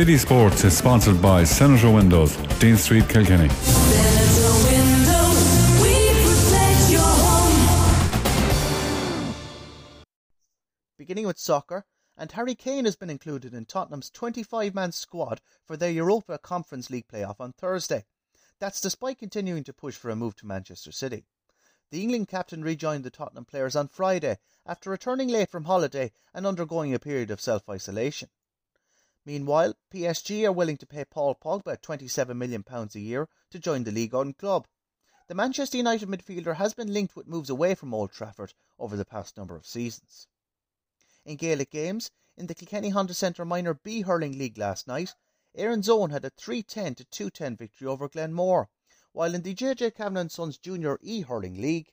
City Sports is sponsored by Senator Windows, Dean Street, Kilkenny. Beginning with soccer, and Harry Kane has been included in Tottenham's 25 man squad for their Europa Conference League playoff on Thursday. That's despite continuing to push for a move to Manchester City. The England captain rejoined the Tottenham players on Friday after returning late from holiday and undergoing a period of self isolation. Meanwhile, PSG are willing to pay Paul Pogba £27 million a year to join the League One club. The Manchester United midfielder has been linked with moves away from Old Trafford over the past number of seasons. In Gaelic games, in the Kilkenny Honda Centre Minor B Hurling League last night, Erin's Own had a 310 to 210 victory over Glenmore, while in the JJ Kavanagh Sons Junior E Hurling League,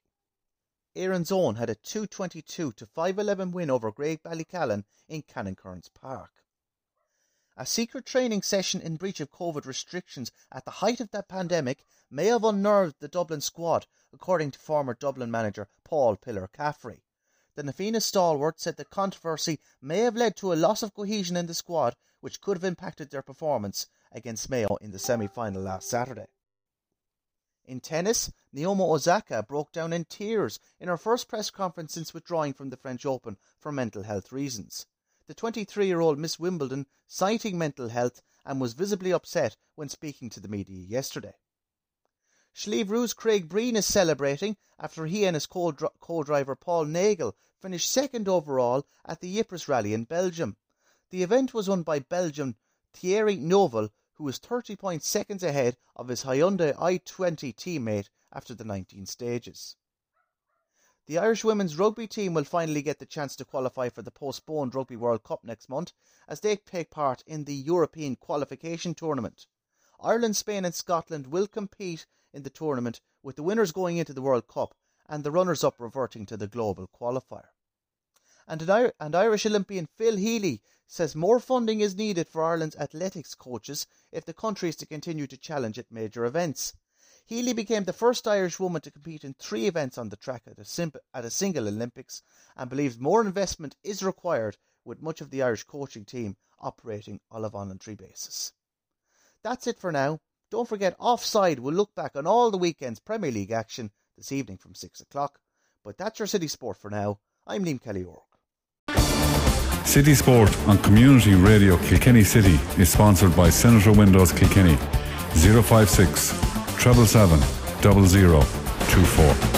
Erin's Own had a 222 to 511 win over Great Ballycallan in Cannonkearns Park. A secret training session in breach of COVID restrictions at the height of that pandemic may have unnerved the Dublin squad, according to former Dublin manager Paul Pillar Caffrey. The Na Fianna stalwart said the controversy may have led to a loss of cohesion in the squad, which could have impacted their performance against Mayo in the semi final last Saturday. In tennis, Naomi Osaka broke down in tears in her first press conference since withdrawing from the French Open for mental health reasons the 23 year old Miss Wimbledon citing mental health and was visibly upset when speaking to the media yesterday. Slieverue's Craig Breen is celebrating after he and his co driver Paul Nagle finished second overall at the Ypres Rally in Belgium. The event was won by Belgian Thierry Neuville, who was 30 points seconds ahead of his Hyundai i20 teammate after the 19 stages. The Irish women's rugby team will finally get the chance to qualify for the postponed Rugby World Cup next month as they take part in the European qualification tournament. Ireland, Spain, and Scotland will compete in the tournament with the winners going into the World Cup and the runners up reverting to the global qualifier. And, an, and Irish Olympian Phil Healy says more funding is needed for Ireland's athletics coaches if the country is to continue to challenge at major events. Healy became the first Irish woman to compete in three events on the track at a, at a single Olympics and believes more investment is required with much of the Irish coaching team operating on a voluntary basis. That's it for now. Don't forget, Offside will look back on all the weekend's Premier League action this evening from 6 o'clock. But that's your City Sport for now. I'm Liam Kelly O'Rourke. City Sport on Community Radio Kilkenny City is sponsored by Senator Windows Kilkenny 056 treble seven double zero two four.